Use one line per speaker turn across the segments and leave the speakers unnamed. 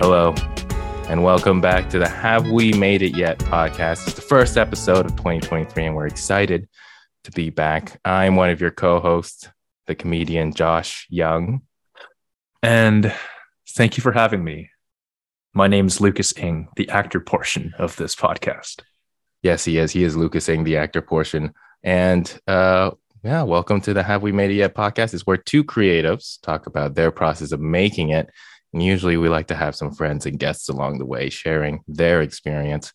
Hello, and welcome back to the Have We Made It Yet podcast. It's the first episode of 2023, and we're excited to be back. I'm one of your co hosts, the comedian Josh Young.
And thank you for having me. My name is Lucas Ing, the actor portion of this podcast.
Yes, he is. He is Lucas Ing, the actor portion. And uh, yeah, welcome to the Have We Made It Yet podcast. It's where two creatives talk about their process of making it. And usually we like to have some friends and guests along the way sharing their experience.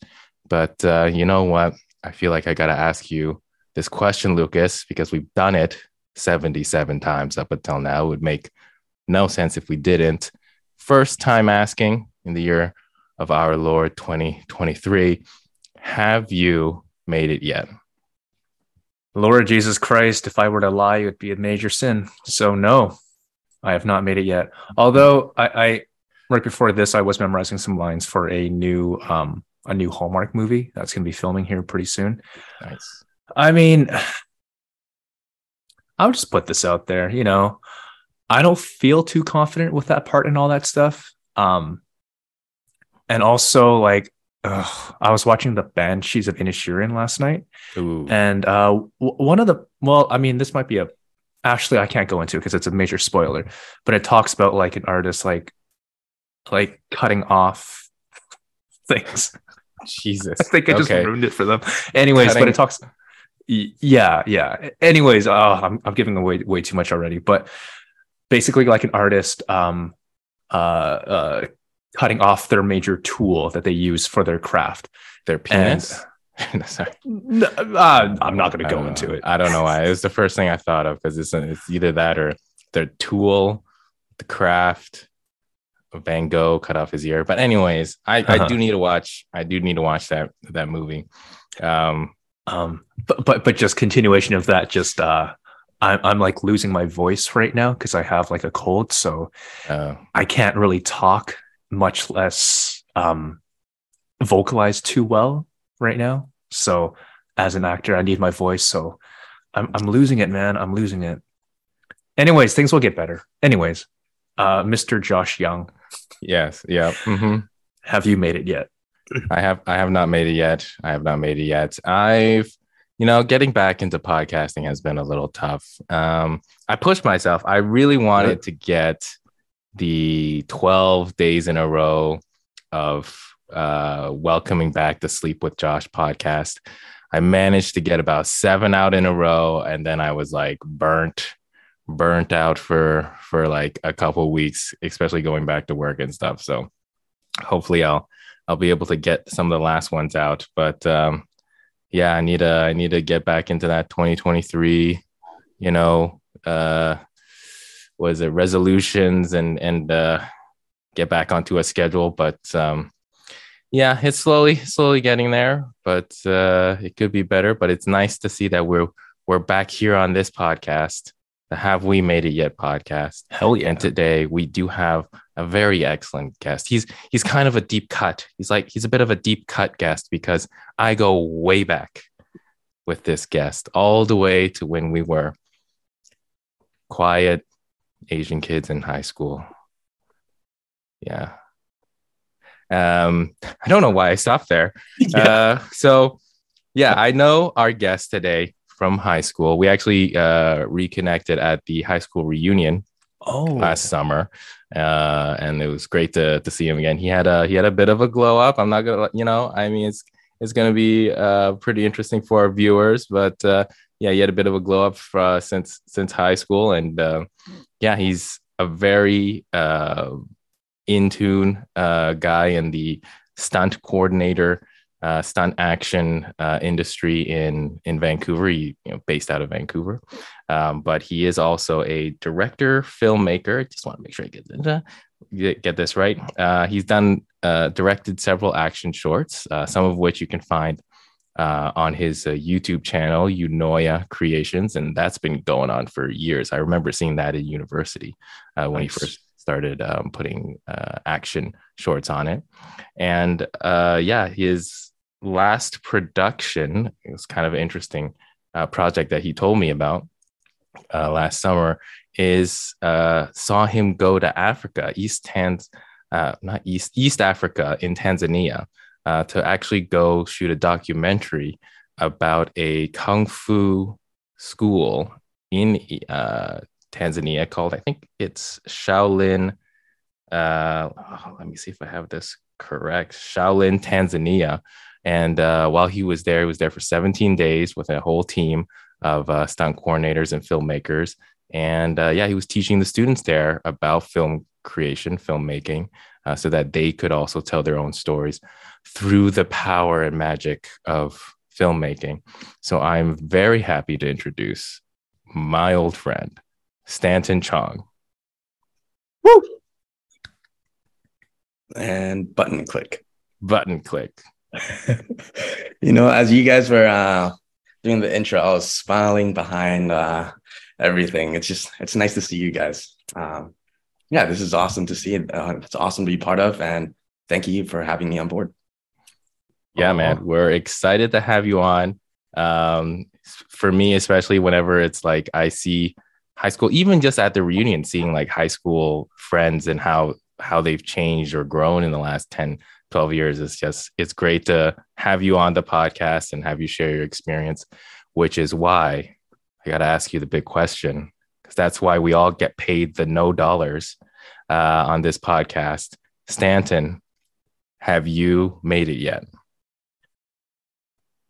But uh, you know what? I feel like I got to ask you this question, Lucas, because we've done it 77 times up until now. It would make no sense if we didn't. First time asking in the year of our Lord 2023 Have you made it yet?
Lord Jesus Christ, if I were to lie, it would be a major sin. So, no, I have not made it yet. Although I, I right before this, I was memorizing some lines for a new um a new Hallmark movie that's going to be filming here pretty soon.
Nice.
I mean, I'll just put this out there. You know, I don't feel too confident with that part and all that stuff. Um, and also like ugh, I was watching the Banshees of Inisherin last night,
Ooh.
and uh, w- one of the well, I mean, this might be a actually I can't go into it because it's a major spoiler, but it talks about like an artist like like cutting off things.
Jesus.
I think I just
Okay.
ruined it for them. Anyways, but it talks. Yeah, yeah. Anyways, oh, I'm I'm giving away way too much already. But basically, like an artist, um, uh, uh, cutting off their major tool that they use for their craft.
Their penis? Sorry.
No, uh, I'm not going to go into it.
I don't know why. It was the first thing I thought of because it's, it's either that or their tool, the craft. Van Gogh cut off his ear. But anyways, I, I
Uh-huh.
do need to watch. I do need to watch that that movie. Um,
Um, but but but just continuation of that. Just uh, I'm I'm like losing my voice right now because I have like a cold, so
uh,
I can't really talk, much less um, vocalize too well right now. So as an actor, I need my voice. So I'm I'm losing it, man. I'm losing it. Anyways, things will get better. Anyways, uh, Mr. Josh Young,
yes, yeah. hmm
have you made it yet?
I have I have not made it yet. I have not made it yet. I've you know, getting back into podcasting has been a little tough. Um, I pushed myself. I really wanted to get the 12 days in a row of uh, welcoming back the Sleep with Josh podcast. I managed to get about seven out in a row, and then I was like burnt, burnt out for for like a couple weeks, especially going back to work and stuff. So hopefully I'll I'll be able to get some of the last ones out. But um, yeah, I need to I need to get back into that 2023. You know, uh, was it resolutions and and uh, get back onto a schedule. But um, yeah, it's slowly slowly getting there. But uh, it could be better. But it's nice to see that we're we're back here on this podcast, the Have We Made It Yet podcast.
Hell yeah!
And today we do have a very excellent guest. He's he's kind of a deep cut. He's like he's a bit of a deep cut guest because I go way back with this guest, all the way to when we were quiet Asian kids in high school. Yeah. Um, I don't know why I stopped there. Uh, so yeah, I know our guest today from high school. We actually uh, reconnected at the high school reunion
oh,
last summer, uh, and it was great to to see him again. He had a he had a bit of a glow up. I'm not gonna, you know, I mean, it's it's gonna be uh, pretty interesting for our viewers, but uh, yeah, he had a bit of a glow up uh, since since high school, and uh, yeah, he's a very uh, in tune uh, guy in the stunt coordinator. Uh, stunt action uh, industry in in Vancouver, he, you know, based out of Vancouver, um, but he is also a director, filmmaker. Just want to make sure I get this, get, get this right. Uh, he's done uh, directed several action shorts, uh, some of which you can find uh, on his uh, YouTube channel, Unoya Creations, and that's been going on for years. I remember seeing that at university uh, when
Nice.
he first started um, putting uh, action shorts on it, and uh, yeah, his last production it was kind of an interesting uh, project that he told me about uh, last summer is uh, saw him go to Africa, East Tanz, uh, not East East Africa in Tanzania to actually go shoot a documentary about a kung fu school in uh, Tanzania called I think it's Shaolin. Uh, oh, let me see if I have this correct. Shaolin, Tanzania. And uh, while he was there, he was there for 17 days with a whole team of uh, stunt coordinators and filmmakers. And uh, yeah, he was teaching the students there about film creation, filmmaking, uh, so that they could also tell their own stories through the power and magic of filmmaking. So I'm very happy to introduce my old friend, Stanton Chong.
Woo! And button click.
Button click.
you know, as you guys were uh, doing the intro, I was smiling behind uh, everything. It's just, it's nice to see you guys. Um, yeah, this is awesome to see. Uh, it's awesome to be part of, and thank you for having me on board.
Yeah, man, we're excited to have you on. Um, for me, especially whenever it's like I see high school, even just at the reunion, seeing like high school friends and how how they've changed or grown in the last 10 12 years it's just it's great to have you on the podcast and have you share your experience which is why i got to ask you the big question because that's why we all get paid the no dollars uh, on this podcast. Stanton, have you made it yet?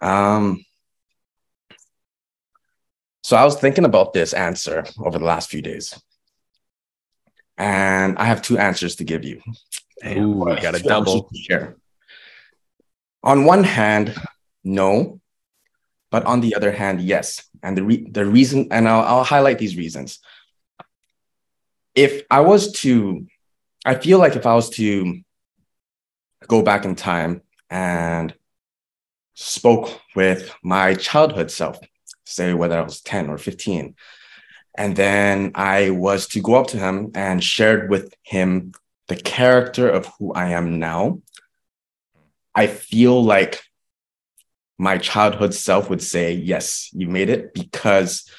Um, so I was thinking about this answer over the last few days, and I have two answers to give you.
Ooh, I got a double.
Here. On one hand, no, but on the other hand, yes. And the re- the reason, and I'll, I'll highlight these reasons. If I was to, I feel like if I was to go back in time and spoke with my childhood self, say whether I was 10 or 15, and then I was to go up to him and shared with him the character of who I am now, I feel like my childhood self would say, yes, you made it because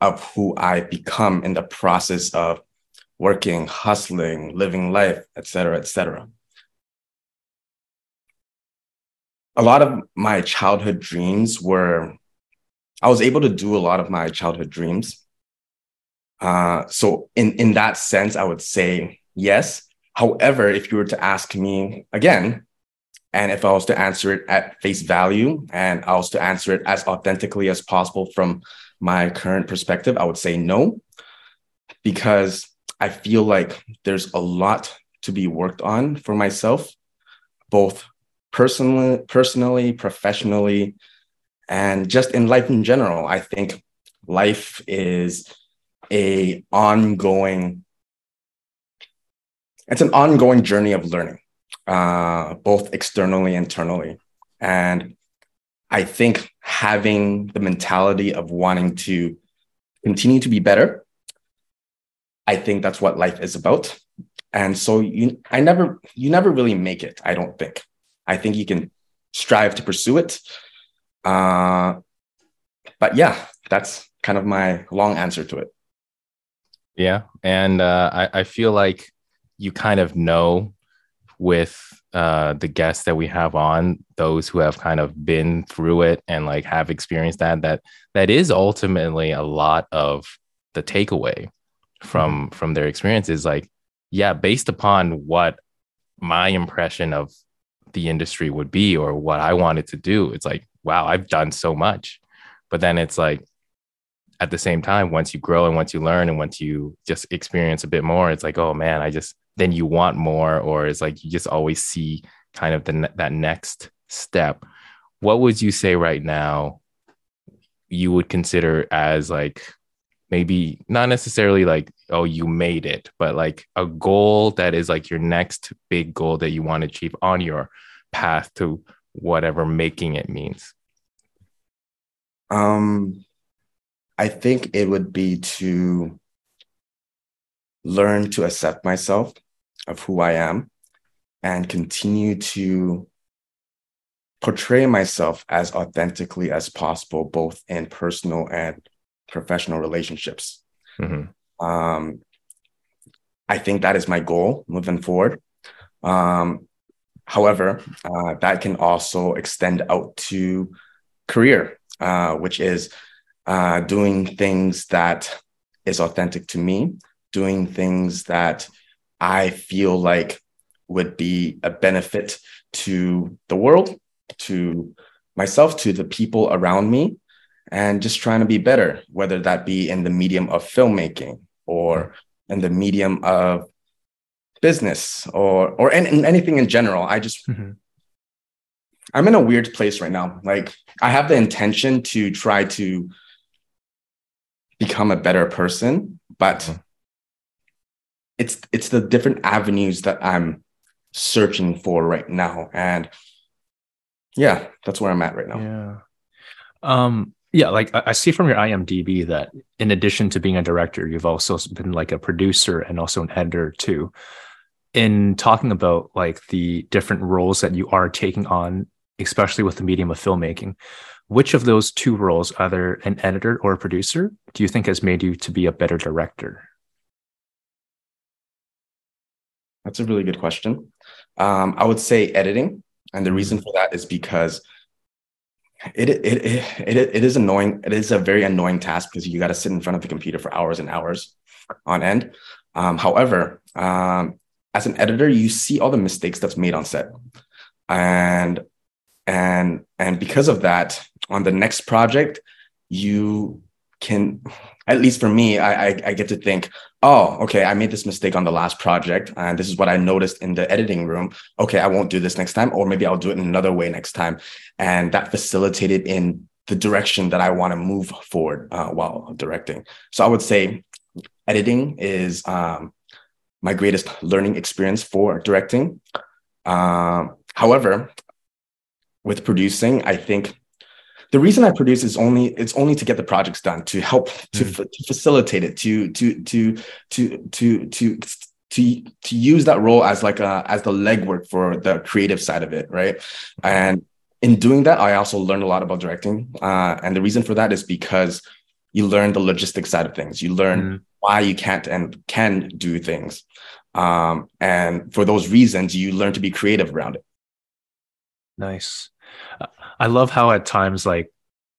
of who I've become in the process of working, hustling, living life, etc., etc. A lot of my childhood dreams were, I was able to do a lot of my childhood dreams. Uh, so in, in that sense, I would say yes. However, if you were to ask me again, and if I was to answer it at face value and I was to answer it as authentically as possible from my current perspective, I would say no, because I feel like there's a lot to be worked on for myself, both personally, personally, professionally, and just in life in general. I think life is a ongoing it's an ongoing journey of learning uh, both externally and internally. And I think having the mentality of wanting to continue to be better, I think that's what life is about. And so you, I never, you never really make it. I don't think. I think you can strive to pursue it. Uh, but yeah, that's kind of my long answer to it.
Yeah, and uh, I, I feel like you kind of know with uh, the guests that we have on, those who have kind of been through it and like have experienced that, that that is ultimately a lot of the takeaway from from their experiences. Like, yeah, based upon what my impression of the industry would be or what I wanted to do, it's like, wow, I've done so much. But then it's like at the same time, once you grow and once you learn and once you just experience a bit more, it's like, oh man, I just then you want more or it's like you just always see kind of the that next step what would you say right now you would consider as like maybe not necessarily like oh you made it but like a goal that is like your next big goal that you want to achieve on your path to whatever making it means.
Um i think it would be to learn to accept myself of who I am and continue to portray myself as authentically as possible, both in personal and professional relationships. Mm-hmm. Um, I think that is my goal moving forward. Um, however, uh, that can also extend out to career, uh, which is uh, doing things that is authentic to me, doing things that I feel like would be a benefit to the world, to myself, to the people around me, and just trying to be better, whether that be in the medium of filmmaking or in the medium of business or or in, anything in general. I just mm-hmm. I'm in a weird place right now. Like I have the intention to try to become a better person, but mm-hmm. it's it's the different avenues that I'm searching for right now. And yeah, that's where I'm at right now.
Yeah. Um yeah, like I see from your IMDb that in addition to being a director, you've also been like a producer and also an editor too. In talking about like the different roles that you are taking on, especially with the medium of filmmaking, which of those two roles, either an editor or a producer, do you think has made you to be a better director?
That's a really good question. Um, I would say editing, and the reason mm. for that is because it it it it, it is annoying. It is a very annoying task because you got to sit in front of the computer for hours and hours on end. Um, however, um, as an editor, you see all the mistakes that's made on set, and and and because of that, on the next project, you can at least for me, I, I, I get to think, oh, okay, I made this mistake on the last project, and this is what I noticed in the editing room. Okay, I won't do this next time, or maybe I'll do it in another way next time, and that facilitated in the direction that I want to move forward uh, while directing. So I would say editing is um, my greatest learning experience for directing. Um, however, with producing, I think the reason I produce is only it's only to get the projects done, to help to, mm. to facilitate it, to to to to to to to to use that role as like a as the legwork for the creative side of it, right? And in doing that, I also learned a lot about directing, uh, and the reason for that is because you learn the logistic side of things. You learn mm. why you can't and can do things, um, and for those reasons, you learn to be creative around it.
Nice. I love how at times like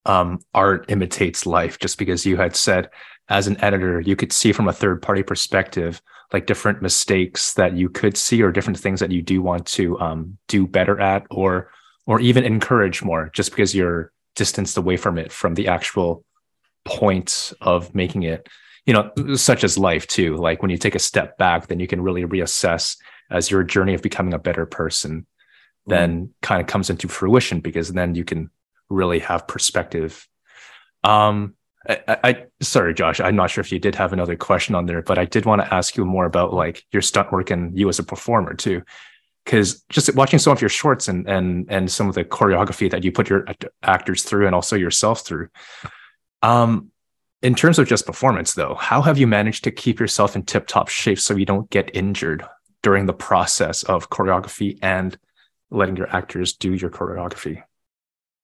um, art imitates life, just because you had said as an editor, you could see from a third party perspective, like different mistakes that you could see or different things that you do want to um, do better at or or even encourage more just because you're distanced away from it from the actual point of making it you know such as life too. Like when you take a step back then you can really reassess as your journey of becoming a better person then mm. kind of comes into fruition because then you can really have perspective. Um, I, I, sorry, Josh, I'm not sure if you did have another question on there, but I did want to ask you more about like your stunt work and you as a performer too. Cause just watching some of your shorts and, and, and some of the choreography that you put your actors through and also yourself through. Um, in terms of just performance though, how have you managed to keep yourself in tip top shape so you don't get injured during the process of choreography and letting your actors do your choreography?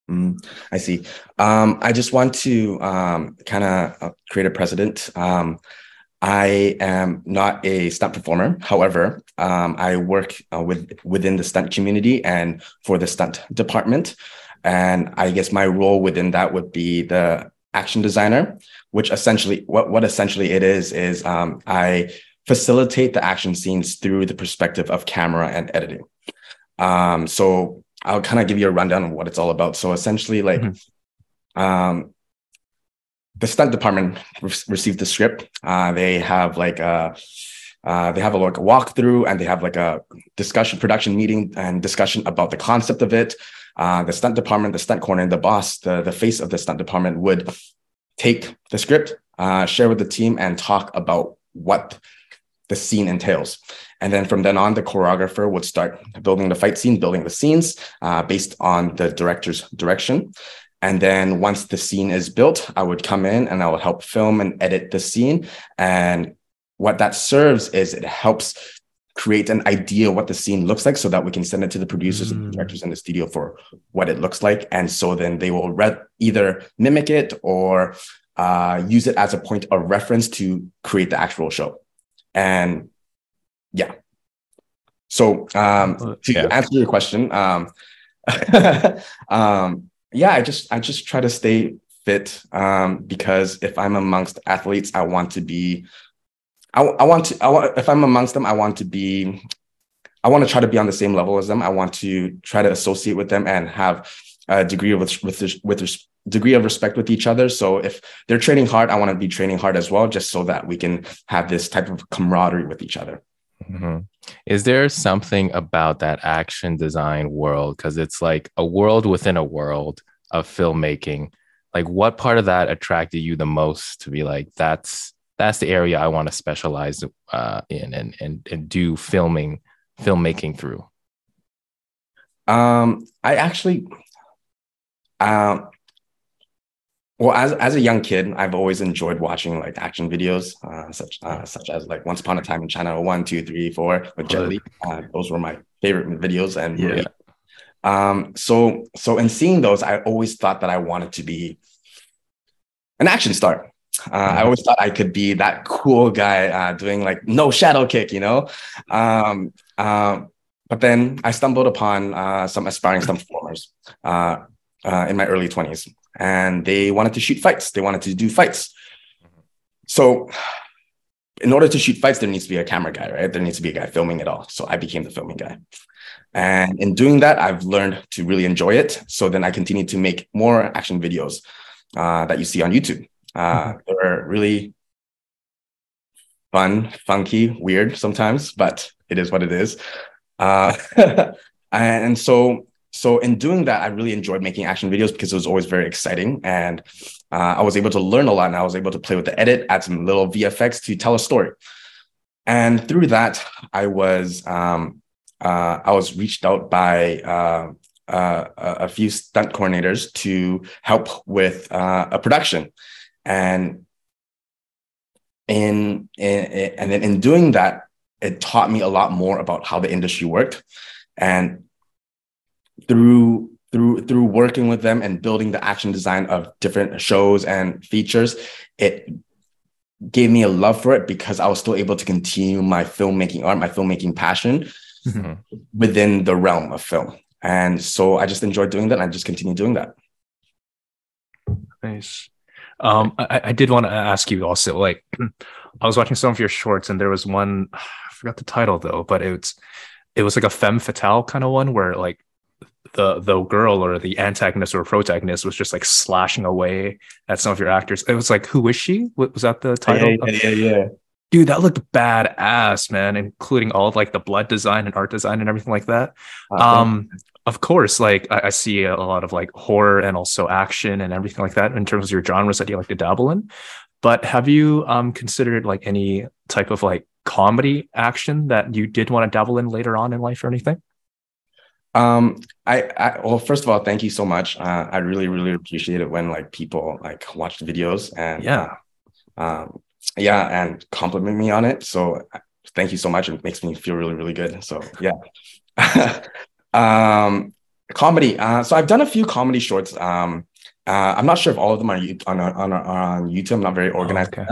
Mm, I see. Um, I just want to um, kind of uh, create a precedent. Um, I am not a stunt performer. However, um, I work uh, with within the stunt community and for the stunt department. And I guess my role within that would be the action designer, which essentially what what essentially it is is um, I facilitate the action scenes through the perspective of camera and editing. Um, so I'll kind of give you a rundown of what it's all about. So essentially, like, mm-hmm. um, the stunt department re- received the script. Uh, they have like a uh, they have a like a walkthrough and they have like a discussion, production meeting, and discussion about the concept of it. Uh, the stunt department, the stunt corner, the boss, the the face of the stunt department would take the script, uh, share with the team, and talk about what the scene entails. And then from then on, the choreographer would start building the fight scene, building the scenes uh, based on the director's direction. And then once the scene is built, I would come in and I would help film and edit the scene. And what that serves is it helps create an idea of what the scene looks like so that we can send it to the producers mm. and the directors in the studio for what it looks like. And so then they will re- either mimic it or uh, use it as a point of reference to create the actual show. And yeah. So um, to
yeah.
answer your question, um, um, yeah, I just I just try to stay fit um, because if I'm amongst athletes, I want to be. I, I want to. I want if I'm amongst them, I want to be. I want to try to be on the same level as them. I want to try to associate with them and have a degree of with with with degree of respect with each other. So if they're training hard, I want to be training hard as well, just so that we can have this type of camaraderie with each other.
Mhm. Is there something about that action design world? Because it's like a world within a world of filmmaking. Like, what part of that attracted you the most to be like, that's that's the area I want to specialize uh, in and and and do filming filmmaking through.
Um, I actually, um, well, as as a young kid, I've always enjoyed watching like action videos, uh, such uh, such as like Once Upon a Time in China one, two, three, four with Jet Li. Uh, those were my favorite videos, and
Yeah.
um, so so in seeing those, I always thought that I wanted to be an action star. Uh, I always thought I could be that cool guy uh, doing like no shadow kick, you know. Um, um, but then I stumbled upon uh, some aspiring stunt performers uh, uh, in my early 20s, and they wanted to shoot fights. They wanted to do fights. So, in order to shoot fights, there needs to be a camera guy, right? There needs to be a guy filming it all. So, I became the filming guy. And in doing that, I've learned to really enjoy it. So, then I continued to make more action videos uh, that you see on YouTube. Uh, They're really fun, funky, weird sometimes, but it is what it is. Uh, and so, so in doing that, I really enjoyed making action videos because it was always very exciting, and uh, I was able to learn a lot, and I was able to play with the edit, add some little VFX to tell a story. And through that, I was um, uh, I was reached out by uh, uh, a few stunt coordinators to help with uh, a production, and in, in and then in doing that, it taught me a lot more about how the industry worked, and through through through working with them and building the action design of different shows and features, it gave me a love for it because I was still able to continue my filmmaking art, my filmmaking passion
Mhm.
within the realm of film. And so I just enjoyed doing that and I just continue doing that.
Nice. Um, I, I did want to ask you also, like, I was watching some of your shorts, and there was one, I forgot the title though, but it's it was like a femme fatale kind of one where like the the girl or the antagonist or protagonist was just like slashing away at some of your actors. It was like, who is she? What was that the title?
yeah, yeah. yeah.
Dude, that looked badass, man, including all of like the blood design and art design and everything like that. Um, of course, like I, I see a lot of like horror and also action and everything like that in terms of your genres that you like to dabble in. But have you um considered like any type of like comedy action that you did want to dabble in later on in life or anything?
Um, I, I well, first of all, thank you so much. Uh, I really, really appreciate it when like people like watch the videos and
Yeah.
um, yeah, and compliment me on it. So uh, thank you so much. It makes me feel really, really good. So yeah. um, comedy. Uh, so I've done a few comedy shorts. Um, uh, I'm not sure if all of them are on on, on YouTube. I'm not very organized.
okay.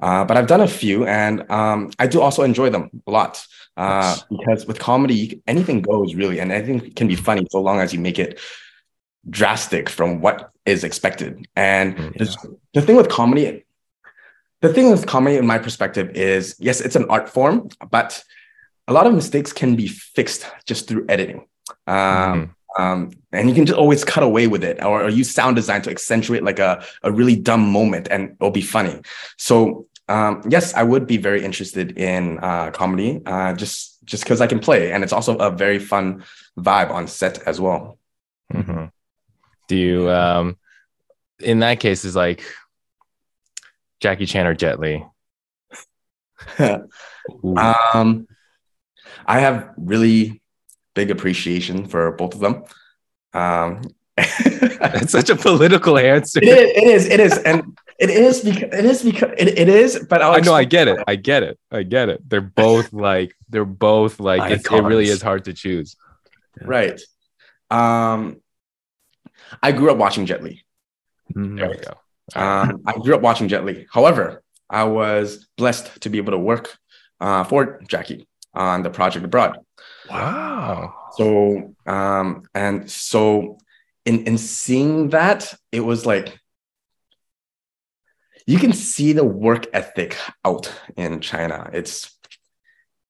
Uh, but I've done a few, and um, I do also enjoy them a lot. Uh, because with comedy, anything goes really, and anything can be funny so long as you make it drastic from what is expected. And
Mm,
this- the thing with comedy, the thing with comedy, in my perspective, is yes, it's an art form, but a lot of mistakes can be fixed just through editing. Um, um, and you can just always cut away with it or, or use sound design to accentuate like a, a really dumb moment and it'll be funny. So um, yes, I would be very interested in uh, comedy uh, just just because I can play and it's also a very fun vibe on set as well.
Mhm. Do you um in that case is like Jackie Chan or Jet Li?
Um, I have really big appreciation for both of them. Um,
That's such a political answer.
It is, it is, it is, and it is because it is because it, it is. But I'll
I know, I get it. I get it. I get it. They're both like they're both like it's, it really is hard to choose.
Right. Um, I grew up watching Jet Li.
Mm.
There we go.
Um, I grew up watching Jet Li. However, I was blessed to be able to work uh, for Jackie. on the project abroad.
Wow.
So um, and so in in seeing that, it was like you can see the work ethic out in China. It's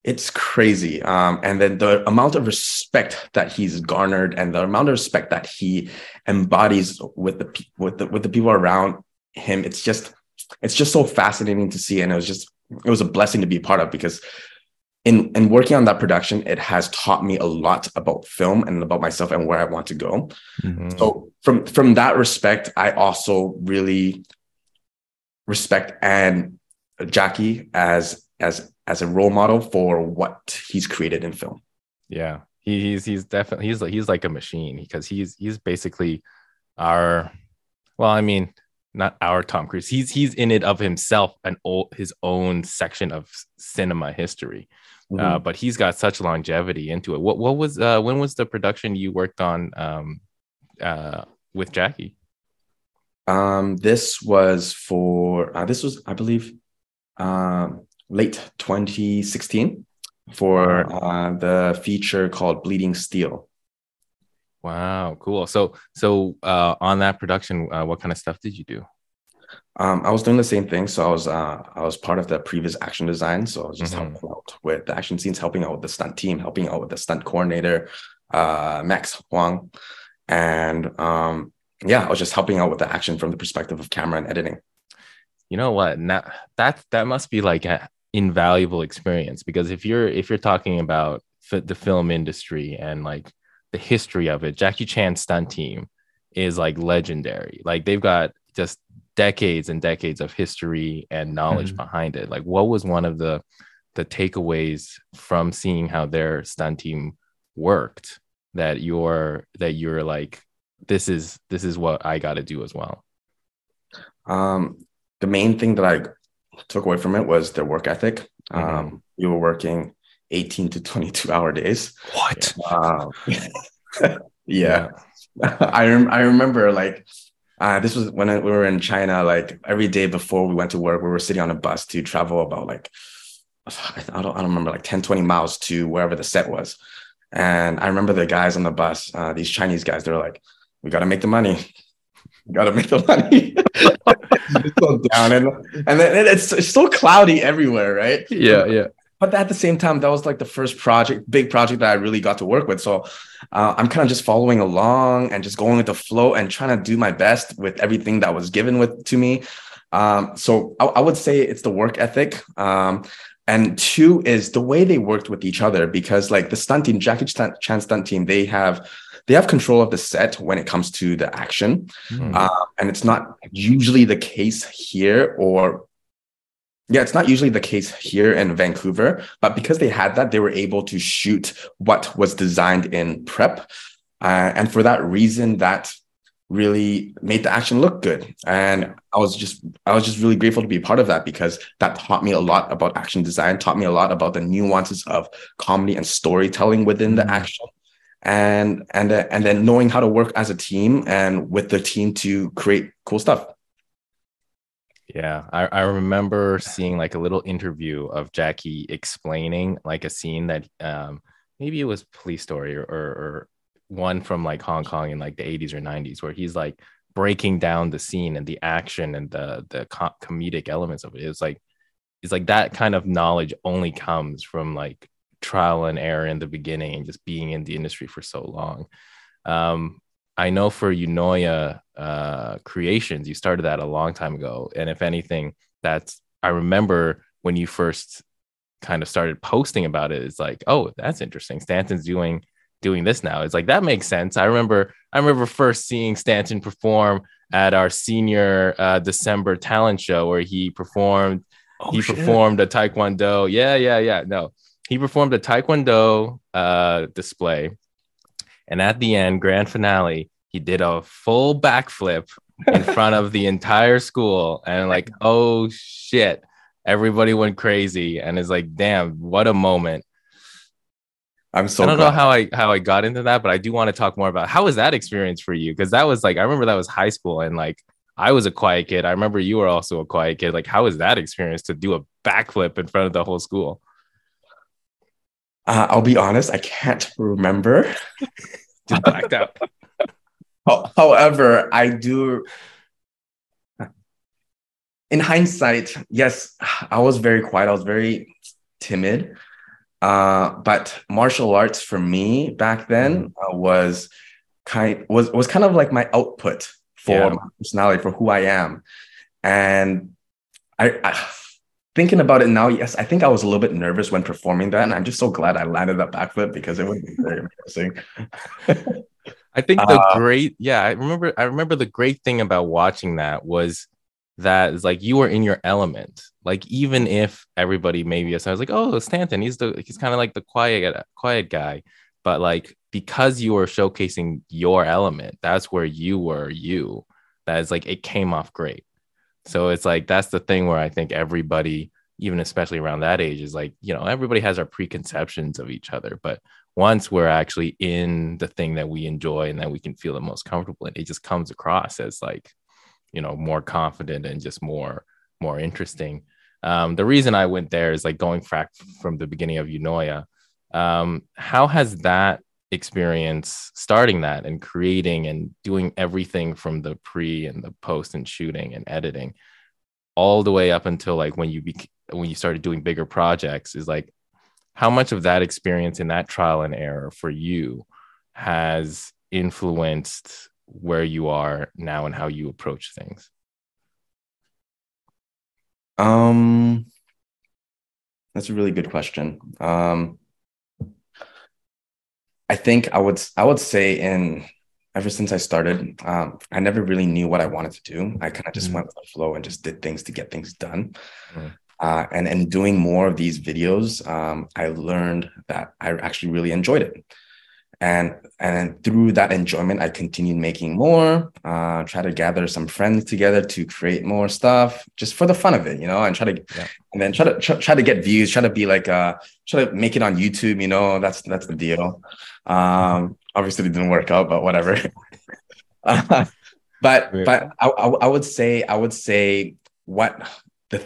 it's crazy. Um, and then the amount of respect that he's garnered and the amount of respect that he embodies with the with the with the people around him, it's just it's just so fascinating to see. And it was just it was a blessing to be part of because in in working on that production, it has taught me a lot about film and about myself and where I want to go. Mm-hmm. So from from that respect, I also really respect and Jackie as as as a role model for what he's created in film.
Yeah, he, he's he's definitely he's like he's like a machine because he's he's basically our well, I mean, not our Tom Cruise. He's he's in it of himself an old his own section of cinema history. Uh, mm-hmm. Uh, but he's got such longevity into it. What what was uh, when was the production you worked on um, uh, with Jackie?
Um, this was for uh, this was I believe um, late 2016 for uh, the feature called Bleeding Steel.
Wow, cool. So, so uh, on that production, uh, what kind of stuff did you do?
Um, I was doing the same thing. So I was uh, I was part of the previous action design. So I was just mm-hmm. helping out with the action scenes, helping out with the stunt team, helping out with the stunt coordinator, uh, Max Huang, and um, yeah, I was just helping out with the action from the perspective of camera and editing.
You know what? Now that that must be like an invaluable experience because if you're if you're talking about the film industry and like the history of it jackie Chan's stunt team is like legendary like they've got just decades and decades of history and knowledge mm-hmm. behind it like what was one of the the takeaways from seeing how their stunt team worked that you're that you're like this is this is what i got to do as well
um the main thing that i took away from it was their work ethic. Mm-hmm. Um, we were working 18 to 22 hour days.
What?
Uh, yeah. I, rem- I remember like, uh, this was when we were in China, like every day before we went to work, we were sitting on a bus to travel about like, I don't, I don't remember, like 10, 20 miles to wherever the set was. And I remember the guys on the bus, uh, these Chinese guys, they were like, we got to make the money. We got to make the money. it's so down and and then it's, it's so cloudy everywhere, right?
Yeah, yeah.
But at the same time, that was like the first project, big project that I really got to work with. So uh, I'm kind of just following along and just going with the flow and trying to do my best with everything that was given with to me. Um, so I, I, would say it's the work ethic. Um, and two is the way they worked with each other because like the stunt team, Jackie Chan stunt team, they have they have control of the set when it comes to the action. Mm. Uh, and it's not usually the case here or yeah, it's not usually the case here in Vancouver, but because they had that, they were able to shoot what was designed in prep. Uh, and for that reason, that really made the action look good. And I was just, I was just really grateful to be part of that because that taught me a lot about action design, taught me a lot about the nuances of comedy and storytelling within the hmm. action and and uh, and then knowing how to work as a team and with the team to create cool stuff.
Yeah I, I remember seeing like a little interview of jackie explaining like a scene that um maybe it was police story or, or, or one from like hong kong in like the 80s or 90s where he's like breaking down the scene and the action and the the comedic elements of it. It's like it's like that kind of knowledge only comes from like trial and error in the beginning and just being in the industry for so long. Um, I know for Unoya uh, Creations, you started that a long time ago. And if anything, that's, I remember when you first kind of started posting about it, it's like, oh, that's interesting. Stanton's doing doing this now. It's like that makes sense. I remember I remember first seeing Stanton perform at our senior uh, December talent show where he performed oh, he shit. performed a taekwondo. Yeah, yeah, yeah. No he performed a taekwondo uh, display, and at the end, grand finale, he did a full backflip in front of the entire school, and like, oh shit, everybody went crazy, and it's like, damn, what a moment. I'm so. I don't glad. know how I how I got into that, but I do want to talk more about how was that experience for you? Because that was like I remember that was high school, and like I was a quiet kid. I remember you were also a quiet kid. Like, how was that experience to do a backflip in front of the whole school?
Uh, I'll be honest, I can't remember.
Just blacked out.
However, I do. In hindsight, yes, I was very quiet. I was very timid. Uh, but martial arts for me back then uh, was kind was was kind of like my output for yeah. my personality for who I am, and I, I thinking about it now, yes, I think I was a little bit nervous when performing that, and I'm just so glad I landed that backflip because it would be very embarrassing.
I think the uh, great, yeah, I remember. I remember the great thing about watching that was that is like you were in your element. Like even if everybody maybe I was like, oh, Stanton, he's the he's kind of like the quiet quiet guy, but like because you were showcasing your element, that's where you were you. That is like it came off great. So it's like that's the thing where I think everybody, even especially around that age, is like, you know, everybody has our preconceptions of each other. But once we're actually in the thing that we enjoy and that we can feel the most comfortable in, it just comes across as like, you know, more confident and just more, more interesting. Um, the reason I went there is like going back from the beginning of Unoya. Um, how has that experience starting that and creating and doing everything from the pre and the post and shooting and editing all the way up until like when you be- when you started doing bigger projects is like how much of that experience in that trial and error for you has influenced where you are now and how you approach things?
Um that's a really good question. Um I think I would I would say in ever since I started, um, I never really knew what I wanted to do. I kind of just mm went with the flow and just did things to get things done. mm Uh, and and doing more of these videos, um, I learned that I actually really enjoyed it. And and through that enjoyment, I continued making more. Uh, try to gather some friends together to create more stuff, just for the fun of it, you know. And try to, yeah. and then try to try, try to get views. Try to be like, uh, try to make it on YouTube. You know, that's that's the deal. Um, obviously, it didn't work out, but whatever. uh, but but I, I would say I would say what the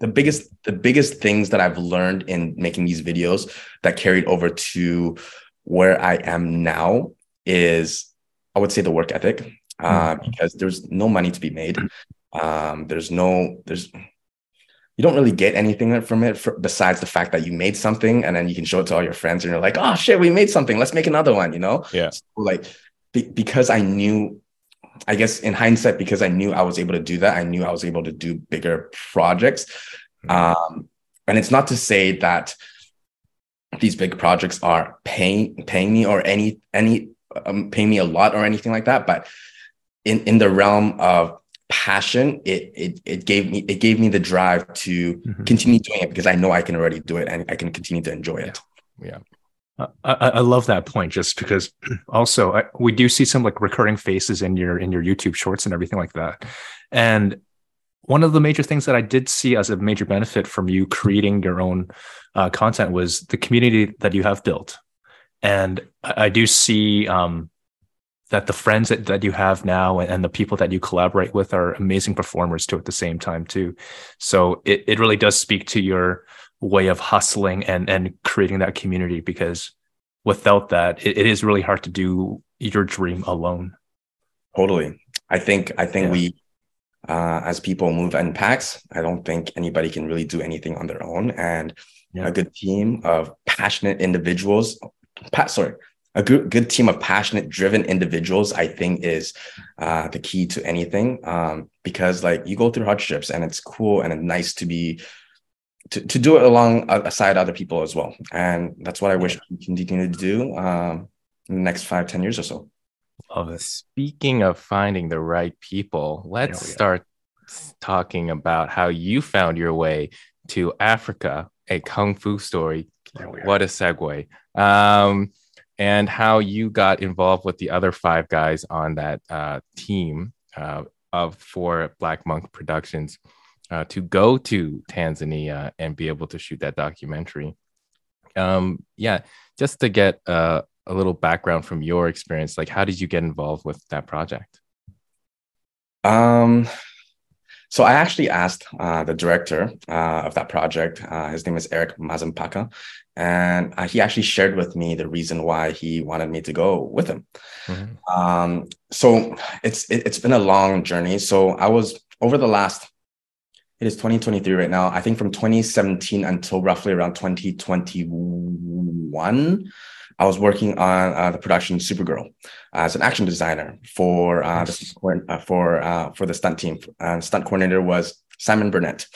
the biggest the biggest things that I've learned in making these videos that carried over to where I am now is I would say the work ethic uh, mm. because there's no money to be made. Um, there's no there's you don't really get anything from it for, besides the fact that you made something and then you can show it to all your friends and you're like, oh shit, we made something. Let's make another one. You know?
Yeah. So
like be, because I knew, I guess in hindsight, because I knew I was able to do that, I knew I was able to do bigger projects. Mm. Um, and it's not to say that these big projects are paying paying me or any any um, paying me a lot or anything like that, but in in the realm of passion it it it gave me it gave me the drive to mm-hmm. continue doing it because I know I can already do it and I can continue to enjoy it.
Yeah.
Uh, I, I, love that point just because also I, we do see some like recurring faces in your in your YouTube shorts and everything like that. And one of the major things that I did see as a major benefit from you creating your own uh, content was the community that you have built. And I, I do see um, that the friends that, that you have now and, and, the people that you collaborate with are amazing performers too at the same time too so it, it really does speak to your way of hustling and and creating that community because without that it, it is really hard to do your dream alone
totally i think i think yeah. we uh, as people move in packs i don't think anybody can really do anything on their own and yeah. a good team of passionate individuals pa- sorry a good, good team of passionate, driven individuals, I think, is uh, the key to anything. Um, because like you go through hardships, and it's cool and it's nice to be to, to do it along aside other people as well. And that's what I wish we can continue to do um, in the next five, ten years or so.
Love it. Speaking of finding the right people, let's start talking about how you found your way to Africa, a kung fu story. What a segue. Um, and how you got involved with the other five guys on that uh, team uh, of for Black Monk Productions uh, to go to Tanzania and be able to shoot that documentary. Um, yeah, just to get uh, a little background from your experience, like how did you get involved with that project?
Um, so I actually asked uh, the director uh, of that project. Uh, his name is Eric Mazampaka, and uh, he actually shared with me the reason why he wanted me to go with him. Mm-hmm. Um, so it's it, it's been a long journey. So I was over the last. It is 2023 right now. I think from 2017 until roughly around 2021, I was working on uh, the production Supergirl as an action designer for uh, the, uh, for uh, for the stunt team. Uh, stunt coordinator was Simon Burnett,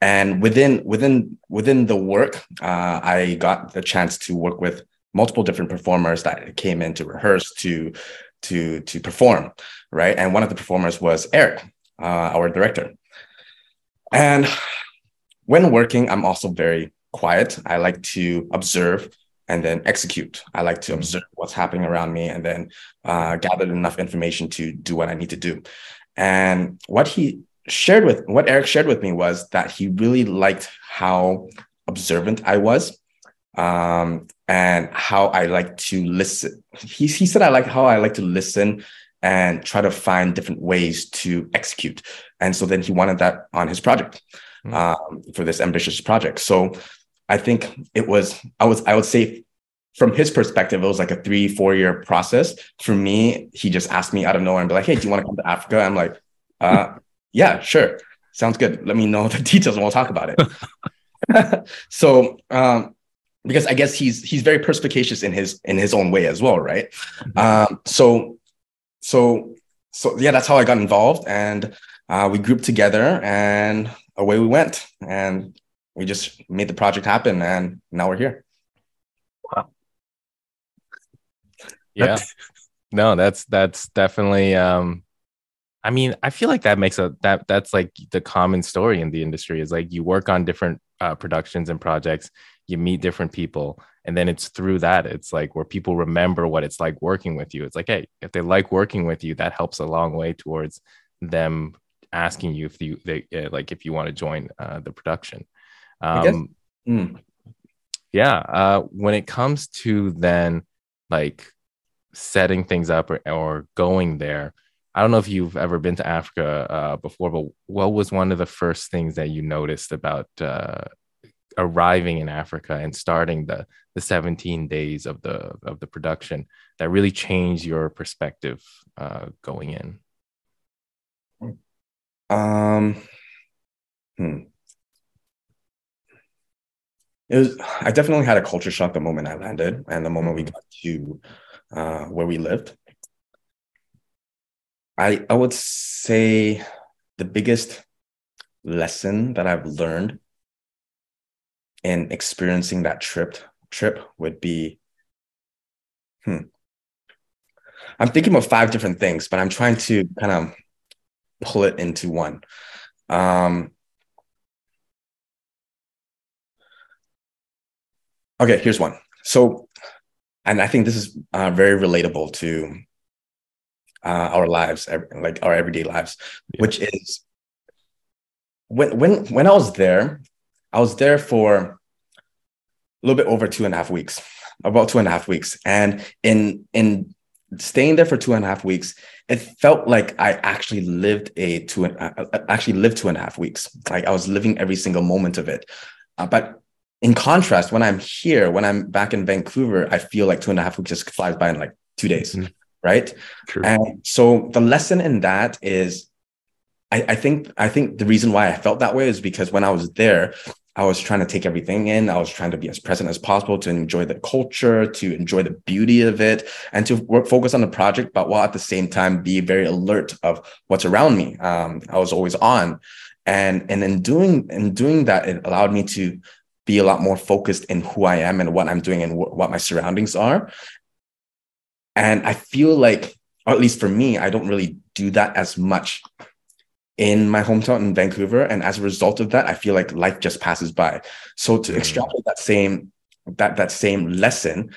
and within within within the work, uh, I got the chance to work with multiple different performers that came in to rehearse to to to perform, right? And one of the performers was Eric, our director, and when working, I'm also very quiet. I like to observe and then execute. I like to mm-hmm. observe what's happening around me and then uh, gather enough information to do what I need to do. And what he shared with what Eric shared with me was that he really liked how observant I was um, and how I like to listen. He, he said I like how I like to listen and try to find different ways to execute. And so then he wanted that on his project mm-hmm. um, for this ambitious project. So I think it was I was I would say from his perspective, it was like a three, four year process. For me, he just asked me out of nowhere and be like, Hey, do you want to come to Africa? I'm like, uh, yeah, sure. Sounds good. Let me know the details and we'll talk about it. so um, because I guess he's he's very perspicacious in his in his own way as well, right? Mm-hmm. Um, so so so yeah, that's how I got involved and uh, we grouped together and away we went. And we just made the project happen and now we're here. Wow.
Yeah. no, that's that's definitely um I mean, I feel like that makes a that that's like the common story in the industry is like you work on different uh, productions and projects, you meet different people, and then it's through that it's like where people remember what it's like working with you. It's like, hey, if they like working with you, that helps a long way towards them asking you if you they uh, like if you want to join uh, the production. Um, mm. Yeah. Uh, when it comes to then like setting things up or, or going there, I don't know if you've ever been to Africa uh, before, but what was one of the first things that you noticed about uh, arriving in Africa and starting the the 17 days of the of the production that really changed your perspective uh, going in? Um,
hmm it was i definitely had a culture shock the moment i landed and the moment we mm-hmm. got to uh, where we lived. I i would say the biggest lesson that i've learned in experiencing that trip trip would be hmm. I'm thinking of five different things but i'm trying to kind of pull it into one. Um Okay, here's one. So, and I think this is uh, very relatable to uh, our lives, like our everyday lives, yeah. which is when when when I was there, I was there for a little bit over two and a half weeks, about two and a half weeks, and in in staying there for two and a half weeks, it felt like I actually lived a two and uh, uh actually lived two and a half weeks. Like I was living every single moment of it. Uh, but in contrast, when I'm here, when I'm back in Vancouver, I feel like two and a half weeks just flies by in like two days, mm-hmm. right? True. And so the lesson in that is, I, I think I think the reason why I felt that way is because when I was there, I was trying to take everything in. I was trying to be as present as possible to enjoy the culture, to enjoy the beauty of it, and to work, focus on the project, but while at the same time be very alert of what's around me. Um, I was always on, and and in doing in doing that, it allowed me to be a lot more focused in who I am and what I'm doing and wh- what my surroundings are. And I feel like, or at least for me, I don't really do that as much in my hometown in Vancouver. And as a result of that, I feel like life just passes by. So to mm. extrapolate that same that that same lesson,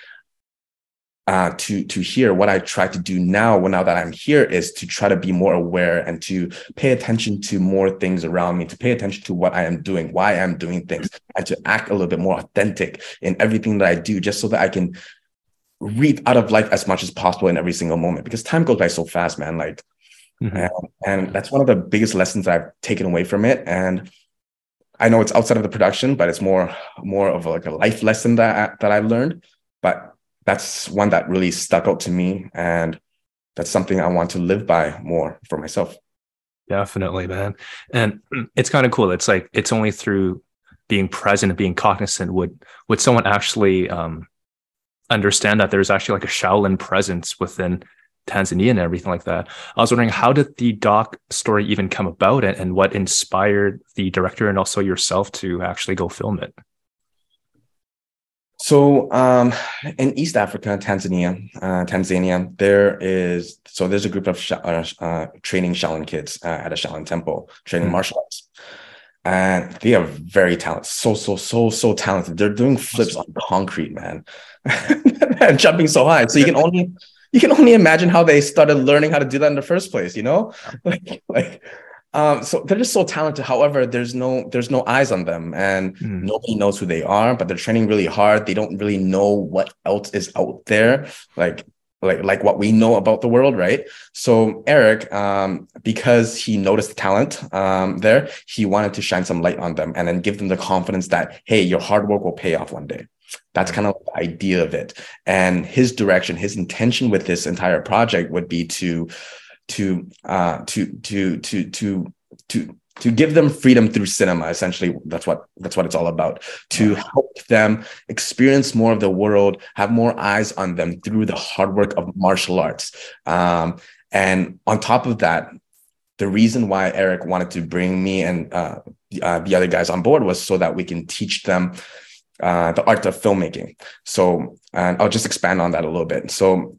uh, to to hear what I try to do now, now that I'm here, is to try to be more aware and to pay attention to more things around me, to pay attention to what I am doing, why I'm doing things, and to act a little bit more authentic in everything that I do, just so that I can reap out of life as much as possible in every single moment. Because time goes by so fast, man. Like Mm-hmm. And, and that's one of the biggest lessons I've taken away from it. And I know it's outside of the production, but it's more more of like a life lesson that I, that I've learned. But that's one that really stuck out to me, and that's something I want to live by more for myself.
Definitely, man. And it's kind of cool. It's like it's only through being present and being cognizant would would someone actually um, understand that there's actually like a Shaolin presence within Tanzania and everything like that. I was wondering how did the doc story even come about and, and what inspired the director and also yourself to actually go film it?
So um, in East Africa, Tanzania, uh, Tanzania, there is so there's a group of sh- uh, uh, training Shaolin kids uh, at a Shaolin temple, training mm-hmm. martial arts, and they are very talented, so so so so talented. They're doing flips on concrete, man, and jumping so high. So you can only you can only imagine how they started learning how to do that in the first place, you know? Like, like um, so they're just so talented. However, there's no there's no eyes on them, and mm. nobody knows who they are. But they're training really hard. They don't really know what else is out there, like like like what we know about the world, right? So Eric, um, because he noticed the talent um, there, he wanted to shine some light on them and then give them the confidence that hey, your hard work will pay off one day. That's kind of the idea of it. And his direction, his intention with this entire project would be to to uh to to to to to to give them freedom through cinema essentially that's what that's what it's all about to help them experience more of the world have more eyes on them through the hard work of martial arts um, and on top of that the reason why eric wanted to bring me and uh, the, uh, the other guys on board was so that we can teach them uh, the art of filmmaking. So, and I'll just expand on that a little bit. So,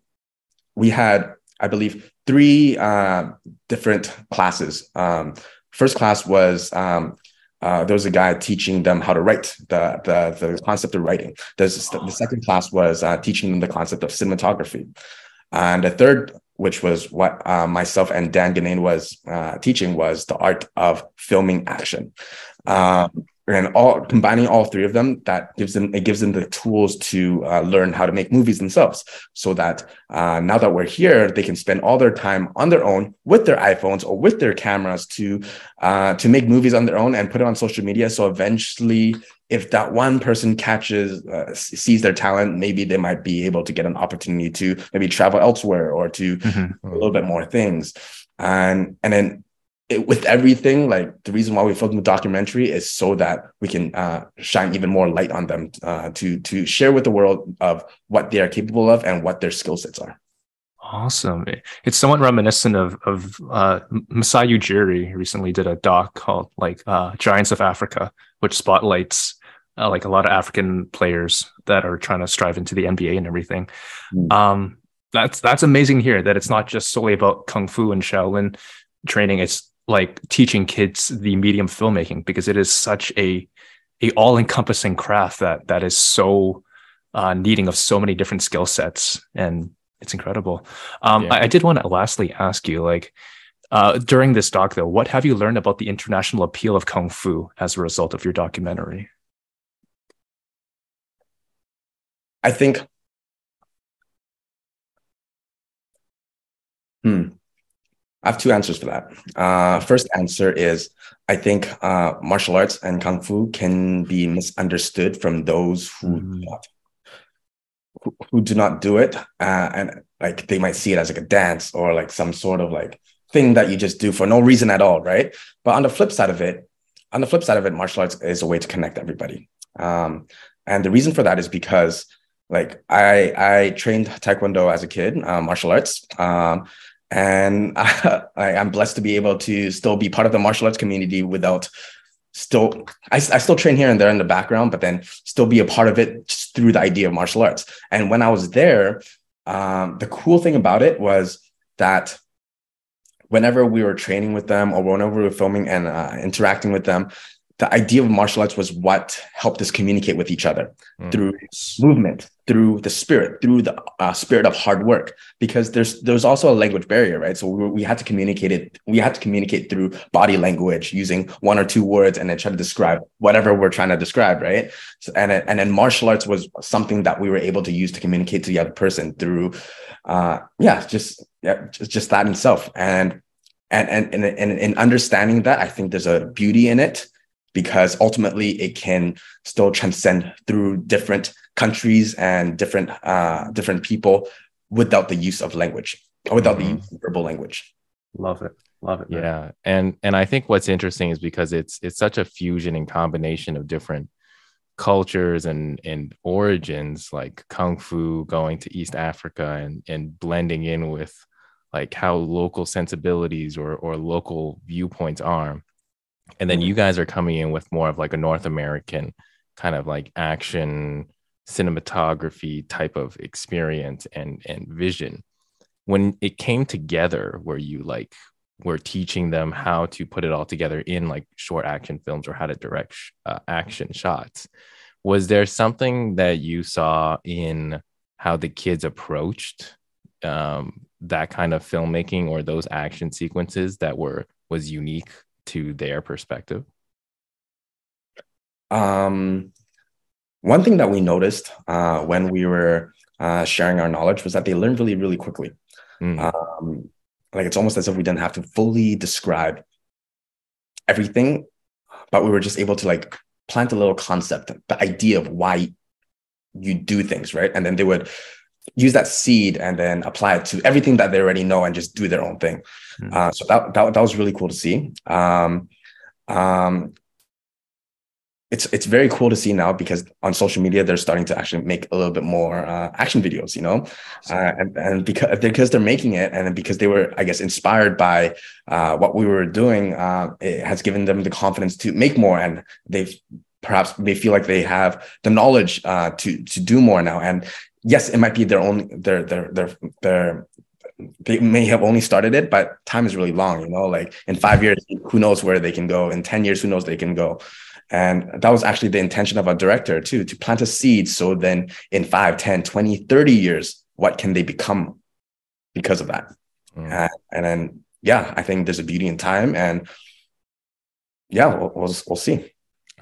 we had, I believe, three uh, different classes. Um, first class was um, uh, there was a guy teaching them how to write the the, the concept of writing. There's the second class was uh, teaching them the concept of cinematography, and the third, which was what uh, myself and Dan Ganane was uh, teaching, was the art of filming action. Um, and all combining all three of them that gives them it gives them the tools to uh, learn how to make movies themselves so that uh, now that we're here they can spend all their time on their own with their iphones or with their cameras to uh, to make movies on their own and put it on social media so eventually if that one person catches uh, sees their talent maybe they might be able to get an opportunity to maybe travel elsewhere or to mm-hmm. a little bit more things and and then it, with everything, like the reason why we filmed the documentary is so that we can uh, shine even more light on them uh, to to share with the world of what they are capable of and what their skill sets are.
Awesome! It's somewhat reminiscent of of uh, Masai Ujiri recently did a doc called like uh, Giants of Africa, which spotlights uh, like a lot of African players that are trying to strive into the NBA and everything. Mm. Um, that's that's amazing here that it's not just solely about kung fu and Shaolin training. It's like teaching kids the medium filmmaking because it is such a a all encompassing craft that that is so uh, needing of so many different skill sets and it's incredible. Um, yeah. I, I, did want to lastly ask you like uh, during this doc though, what have you learned about the international appeal of kung fu as a result of your documentary?
I think. Hmm. I have two answers for that. Uh, first answer is I think uh, martial arts and kung fu can be misunderstood from those who mm. do not, who, who, do not do it, uh, and like they might see it as like a dance or like some sort of like thing that you just do for no reason at all, right? But on the flip side of it, on the flip side of it, martial arts is a way to connect everybody, um, and the reason for that is because like I I trained taekwondo as a kid, uh, martial arts. Um, and I, am blessed to be able to still be part of the martial arts community without still I, I still train here and there in the background but then still be a part of it through the idea of martial arts. And when i was there um, the cool thing about it was that whenever we were training with them or whenever we were filming and uh, interacting with them the idea of martial arts was what helped us communicate with each other mm. through movement through the spirit through the uh, spirit of hard work. Because there's there's also a language barrier right? So we, we, had to communicate it we had to communicate through body language using one or two words and then try to describe whatever we're trying to describe right? So, and and then martial arts was something that we were able to use to communicate to the other person through uh yeah just yeah just, just that itself. And and and and and in understanding that, I think there's a beauty in it because ultimately it can still transcend through different countries and different uh, different people without the use of language or without mm-hmm. the use of verbal language.
Love it. Love it.
Man. Yeah. And and I think what's interesting is because it's it's such a fusion and combination of different cultures and and origins like kung fu going to East Africa and and blending in with like how local sensibilities or or local viewpoints are. And then mm-hmm. you guys are coming in with more of like a North American kind of like action cinematography type of experience and and vision when it came together where you like were teaching them how to put it all together in like short action films or how to direct sh- uh, action shots was there something that you saw in how the kids approached um, that kind of filmmaking or those action sequences that were was unique to their perspective
um one thing that we noticed uh, when we were uh, sharing our knowledge was that they learned really, really quickly. Mm. Um, like it's almost as if we didn't have to fully describe everything, but we were just able to like plant a little concept, the idea of why you do things, right? And then they would use that seed and then apply it to everything that they already know and just do their own thing. Mm. Uh, so that, that that was really cool to see. Um, um, it's it's very cool to see now because on social media they're starting to actually make a little bit more uh, action videos, you know, uh, and, and because because they're making it and because they were I guess inspired by uh, what we were doing, uh, it has given them the confidence to make more, and they've perhaps they feel like they have the knowledge uh, to to do more now. And yes, it might be their own their their their their they may have only started it, but time is really long, you know, like in five years, who knows where they can go? In 10 years, who knows they can go? And that was actually the intention of our director too, to plant a seed. So then in 5, 10, 20, 30 years, what can they become because of that? Mm. Uh, and then, yeah, I think there's a beauty in time. And yeah, we'll, we'll, we'll see.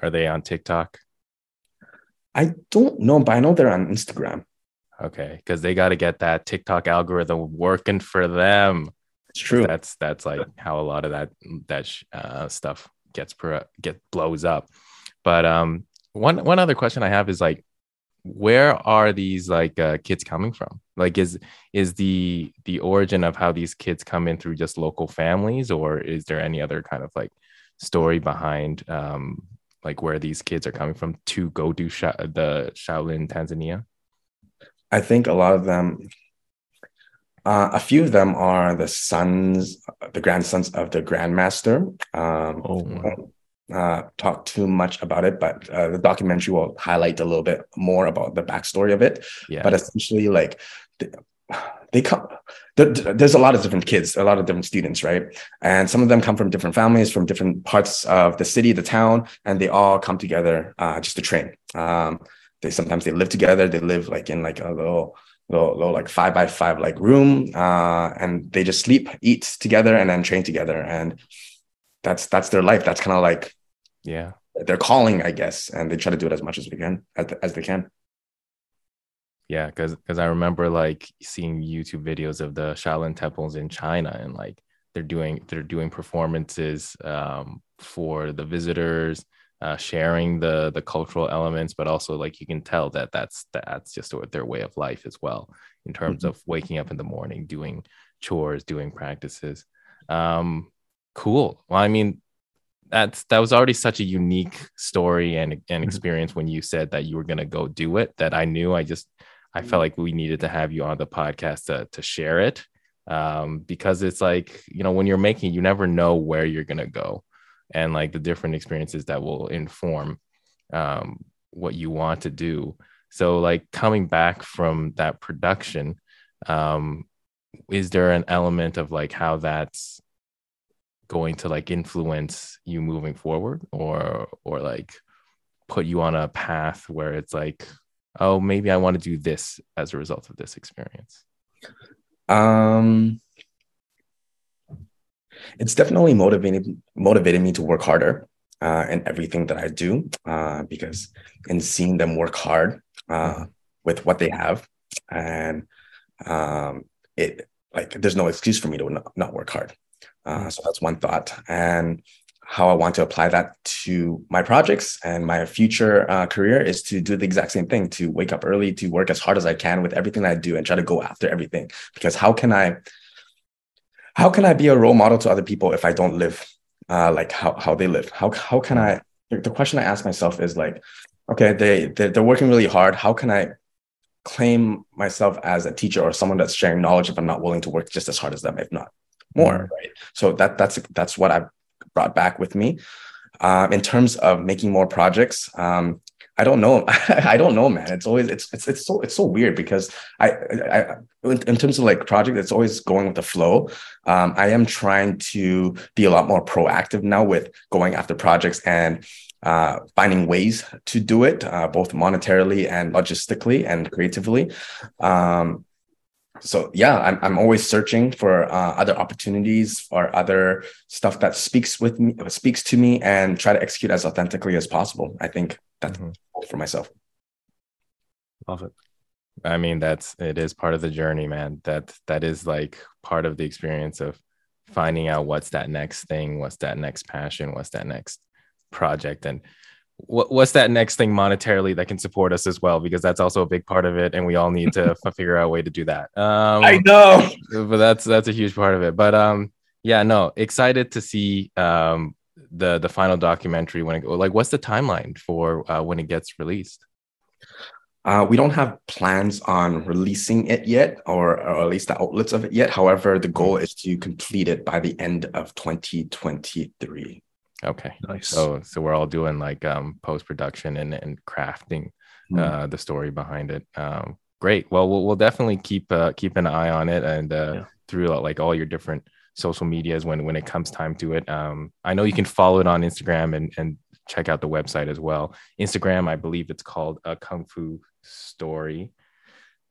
Are they on TikTok?
I don't know, but I know they're on Instagram.
Okay, because they got to get that TikTok algorithm working for them.
It's true.
That's that's like how a lot of that that uh, stuff gets pro, get blows up. But um, one one other question I have is like, where are these like uh, kids coming from? Like, is is the the origin of how these kids come in through just local families, or is there any other kind of like story behind um, like where these kids are coming from to go do Sha- the Shaolin Tanzania?
I think a lot of them uh, a few of them are the sons, the grandsons of the grandmaster. Um, oh, uh, talk too much about it, but uh, the documentary will highlight a little bit more about the backstory of it. Yeah. But essentially, like they, they come. There, there's a lot of different kids, a lot of different students, right? And some of them come from different families, from different parts of the city, the town, and they all come together uh, just to train. Um, they sometimes they live together. They live like in like a little little, little like five by five like room uh, and they just sleep eat together and then train together. And that's that's their life. That's kind of like
yeah.
they're calling i guess. And they try to do it as much as we can as, as they can.
Yeah because because i remember like seeing youtube videos of the shaolin temples in china and like they're doing they're doing performances um, for the visitors uh, sharing the the cultural elements, but also like you can tell that that's that's just their way of life as well in terms mm-hmm. of waking up in the morning, doing chores, doing practices. Um, cool. Well, I mean, that's that was already such a unique story and and mm-hmm. experience mm-hmm. when you said that you were gonna go do it. That I knew I just I felt like we needed to have you on the podcast to to share it um, because it's like you know when you're making, you never know where you're gonna go and like the different experiences that will inform um, what you want to do. So, like coming back from that production, um, is there an element of like how that's going to like influence you moving forward, or or like put you on a path where it's like, oh, maybe I want to do this as a result of this experience?
Um, it's definitely motivated motivated me to work harder uh, in everything that I do uh, because in seeing them work hard uh, with what they have and um, it like there's no excuse for me to not, not work hard. Uh, so that's one thought. And how I want to apply that to my projects and my future uh, career is to do the exact same thing to wake up early, to work as hard as I can with everything I do and try to go after everything. Because how can I? How can I be a role model to other people if I don't live uh, like how, how they live? How, how can I? The question I ask myself is like, okay, they they're, they're working really hard. How can I claim myself as a teacher or someone that's sharing knowledge if I'm not willing to work just as hard as them, if not more, mm-hmm. right? So that that's that's what I've brought back with me. Um, in terms of making more projects, um, I don't know. I don't know, man. It's always it's it's it's so it's so weird because I I in terms of like project, it's always going with the flow. Um, I am trying to be a lot more proactive now with going after projects and uh, finding ways to do it, uh, both monetarily and logistically and creatively. Um, so yeah, I'm I'm always searching for uh, other opportunities or other stuff that speaks with me, speaks to me, and try to execute as authentically as possible. I think that's mm-hmm. for myself.
Love it. I mean, that's it is part of the journey, man. That that is like part of the experience of finding out what's that next thing, what's that next passion, what's that next project and what, what's that next thing monetarily that can support us as well? Because that's also a big part of it and we all need to figure out a way to do that.
Um, i know.
but that's that's a huge part of it. But um yeah no excited to see um the the final documentary when it like what's the timeline for uh, when it gets released?
Uh, we don't have plans on releasing it yet, or, or, at least the outlets of it yet. However, the goal is to complete it by the end of 2023.
Okay. Nice. So so we're all doing like um post production and and crafting mm. uh the story behind it. Um great. Well we'll, we'll definitely keep uh keep an eye on it and uh yeah. through uh, like all your different social medias when when it comes time to it. Um I know you can follow it on Instagram and and check out the website as well. Instagram, I believe it's called a Kung Fu Story.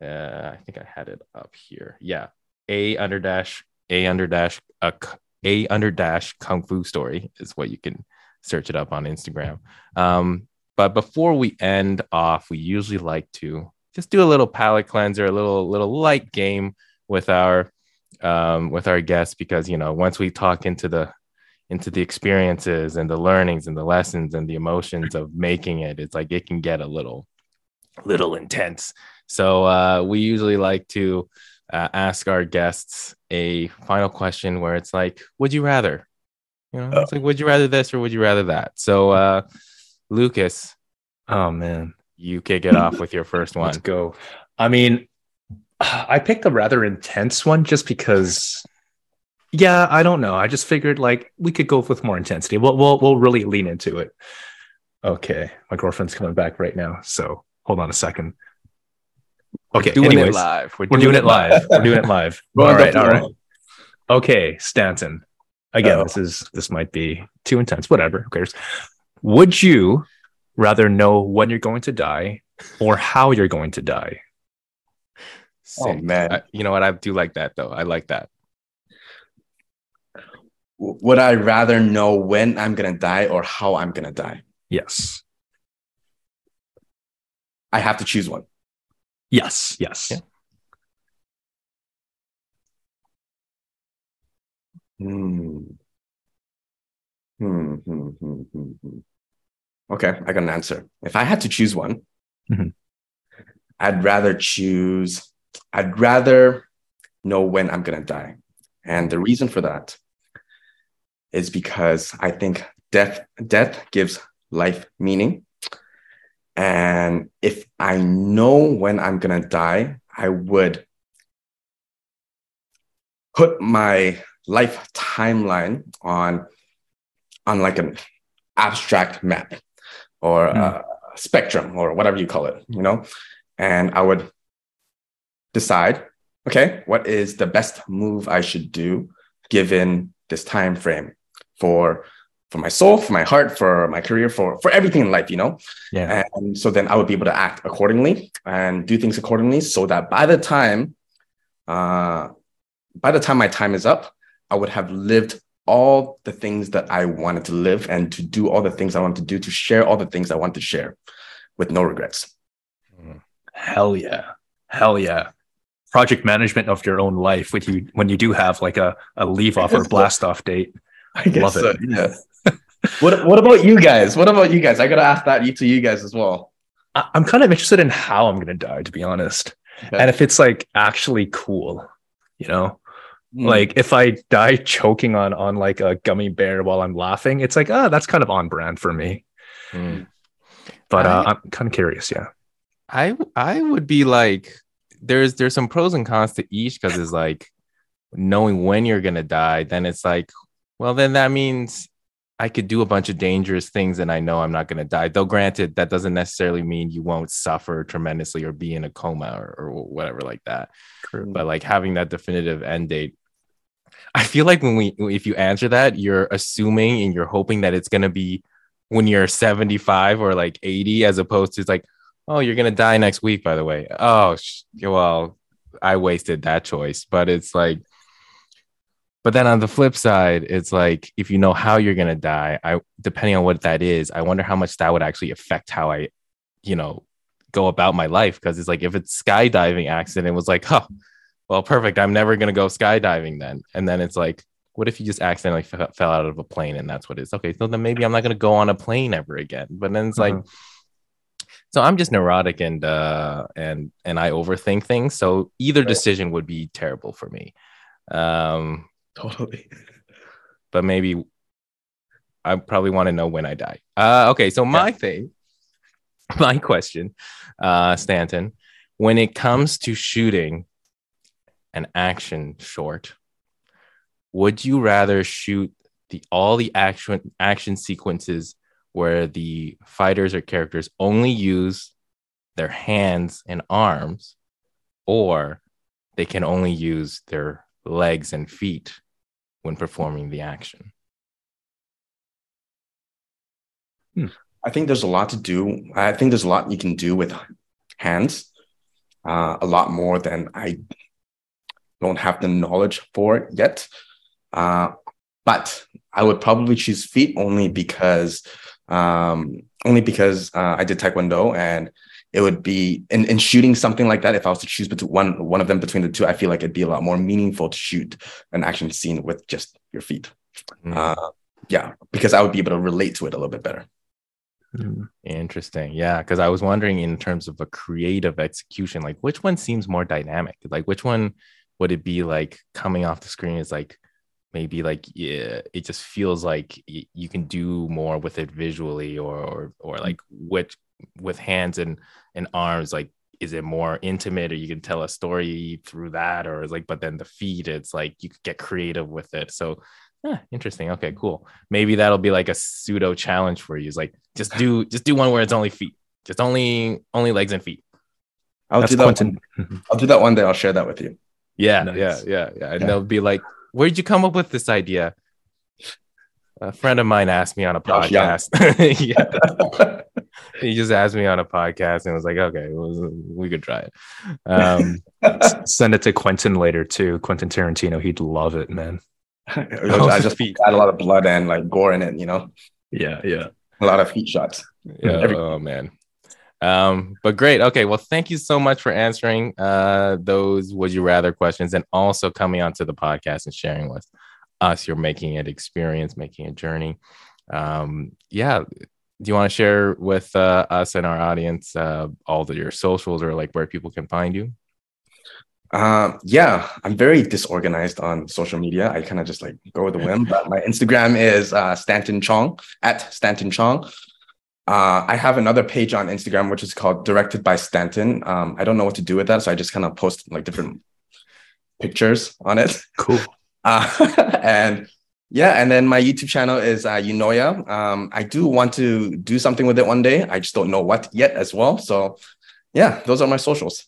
Uh, I think I had it up here. Yeah, a under dash a under dash a a under dash kung fu story is what you can search it up on Instagram. Um, but before we end off, we usually like to just do a little palate cleanser, a little little light game with our um, with our guests because you know once we talk into the into the experiences and the learnings and the lessons and the emotions of making it, it's like it can get a little little intense. So uh, we usually like to uh, ask our guests a final question where it's like, would you rather? You know, it's like, would you rather this or would you rather that? So, uh, Lucas,
oh man,
you kick it off with your first one.
Let's go. I mean, I picked a rather intense one just because. Yeah, I don't know. I just figured like we could go with more intensity. We'll we'll we'll really lean into it. Okay, my girlfriend's coming back right now, so hold on a second. Okay,
we're doing anyways, it live.
We're, we're doing, it live. live. we're doing it live. all right, all right. Okay, Stanton. Again, Uh-oh. this is this might be too intense. Whatever. Who cares? Would you rather know when you're going to die or how you're going to die?
Oh, Sick. Oh man, I, you know what? I do like that though. I like that.
Would I rather know when I'm gonna die or how I'm gonna die?
Yes.
I have to choose one.
Yes, yes. Yeah.
Hmm. Hmm, hmm, hmm, hmm, hmm. Okay, I got an answer. If I had to choose one, mm-hmm. I'd rather choose, I'd rather know when I'm going to die. And the reason for that is because I think death death gives life meaning and if I know when I'm going to die, I would put my life timeline on on like an abstract map or mm. a spectrum or whatever you call it, you know, and I would decide, okay, what is the best move I should do given this time frame for for my soul, for my heart, for my career, for for everything in life, you know.
Yeah.
And so then I would be able to act accordingly and do things accordingly, so that by the time, uh, by the time my time is up, I would have lived all the things that I wanted to live and to do all the things I want to do, to share all the things I want to share, with no regrets.
Hell yeah, hell yeah. project management of your own life when you when you do have like a, a leave off or blast off date.
I guess
Love
so,
it.
yeah. What What about you guys? What about you guys? I gotta ask that to you guys as well.
I, I'm kind of interested in how I'm gonna die, to be honest.
Okay.
And if it's like actually cool, you know,
Hmm.
like if I die choking on on like a gummy bear while I'm laughing, it's like, ah, that's kind of on brand for me.
Mm.
But uh,
I-
I'm kind of curious, yeah.
I I would be like there's there's some pros and cons to each because it's like knowing when you're gonna die, then it's like, well, then that means I could do a bunch of dangerous things and I know I'm not gonna die. Though granted, that doesn't necessarily mean you won't suffer tremendously or be in a coma or, or whatever like that. But like having that definitive end date. I feel like when we if you answer that, you're assuming and you're hoping that it's gonna be when you're 75 or like 80, as opposed to it's like, oh, you're gonna die next week, by the way. Oh, sh- well, I wasted that choice. But it's like, but then on the flip side, it's like if you know how you're gonna die, I depending on what that is, I wonder how much that would actually affect how I, you know, go about my life. Because it's like if it's skydiving accident, it was like, huh, well, perfect. I'm never gonna go skydiving then. And then it's like, what if you just accidentally f- fell out of a plane and that's what it is? Okay, so then maybe I'm not gonna go on a plane ever again. But then it's like, so I'm just neurotic and uh and and I overthink things. So either
Right.
decision would be terrible for me. Um,
totally.
but maybe I probably want to know when I die. Uh, okay, so my thing, my question, uh, Stanton, when it comes to shooting an action short, would you rather shoot the all the action action sequences where the fighters or characters only use their hands and arms, or they can only use their legs and feet when performing the action?
I think there's a lot to do. I think there's a lot you can do with hands, uh, a lot more than I don't have the knowledge for yet. Uh, but I would probably choose feet only because, um, only because uh, I did taekwondo, and it would be in, in shooting something like that. If I was to choose between one one of them between the two, I feel like it'd be a lot more meaningful to shoot an action scene with just your feet.
Mm,
Uh, yeah, because I would be able to relate to it a little bit better.
Mm.
Interesting. Yeah. Cause I was wondering in terms of a creative execution, like which one seems more dynamic? Like which one would it be like coming off the screen is like maybe like yeah, it just feels like y- you can do more with it visually or or, or like with with hands and and arms like is it more intimate or you can tell a story through that or is like but then the feet it's like you could get creative with it so yeah, interesting okay cool maybe that'll be like a pseudo challenge for you it's like just do just do one where it's only feet just only only legs and feet
I'll
That's
do that.
Quentin.
One, I'll do that one day. I'll share that with you.
yeah
Nice.
yeah yeah yeah and
Yeah.
they'll be like where'd you come up with this idea a friend of mine asked me on a podcast yeah he just asked me on a podcast and was like okay we could try it um
Send it to Quentin later too. Quentin Tarantino, he'd love it, man.
I just add a lot of blood and like gore in it. You know,
Yeah, yeah.
a lot of heat shots.
Yeah,
Every-
oh man. Um, but great. Okay, well, thank you so much for answering uh those would you rather questions and also coming onto the podcast and sharing with us your making it experience, making a journey. Um, yeah. Do you want to share with uh, us and our audience uh, all the, your socials or like where people can find you?
Uh, yeah, I'm very disorganized on social media. I kind of just like go with the whim. But my Instagram is uh, Stanton Chong at Stanton Chong. Uh, I have another page on Instagram which is called Directed by Stanton. Um, I don't know what to do with that, so I just kind of post like different pictures on it.
Cool.
Uh, and yeah, and then my YouTube channel is uh, Unoya. Um, I do want to do something with it one day. I just don't know what yet as well. So yeah, those are my socials.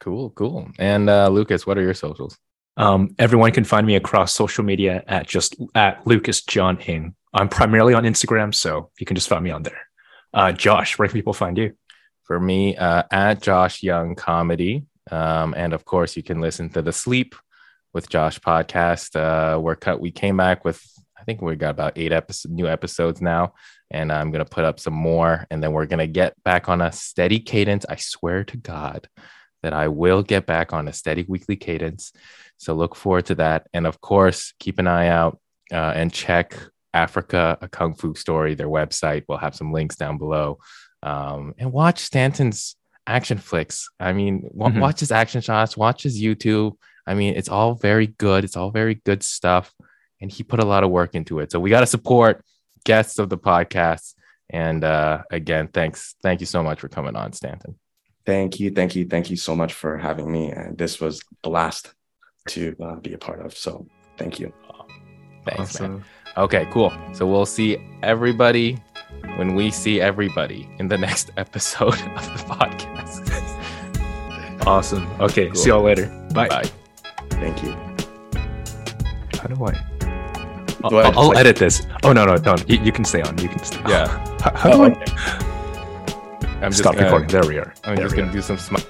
Cool, cool. And uh, Lucas, what are your socials?
Um, everyone can find me across social media at just at Lucas John Ing. I'm primarily on Instagram, so you can just find me on there. Uh, Josh, where can people find you?
for me uh, at Josh Young Comedy. Um, and of course, you can listen to the Sleep with Josh podcast. Uh, we're cut. We came back with I think we got about eight episodes, new episodes now, and I'm gonna put up some more, and then we're gonna get back on a steady cadence. I swear to God, that I will get back on a steady weekly cadence. So look forward to that. And of course, keep an eye out uh, and check Africa, a Kung Fu story, their website. We'll have some links down below. Um, and watch Stanton's action flicks. I mean, w-
Mhm.
watch his action shots, watch his YouTube. I mean, it's all very good. It's all very good stuff. And he put a lot of work into it. So we got to support guests of the podcast. And uh, again, thanks. Thank you so much for coming on, Stanton.
Thank you, thank you, thank you so much for having me. And this was a blast to uh, be a part of. So thank you.
Thanks, man.
Awesome.
Okay, cool. So we'll see everybody when we see everybody in the next episode of the podcast.
Awesome. Okay.
Cool.
See y'all later. Bye.
Bye.
Thank you.
How do I? I'll,
Do I
I'll
like-
edit this. Oh no, no, don't. You, you can stay on. You can stay.
Yeah.
How, how do
Oh,
I
okay.
I'm just
stop
gonna,
recording? There we are.
I'm
There
just gonna
are.
do some smile.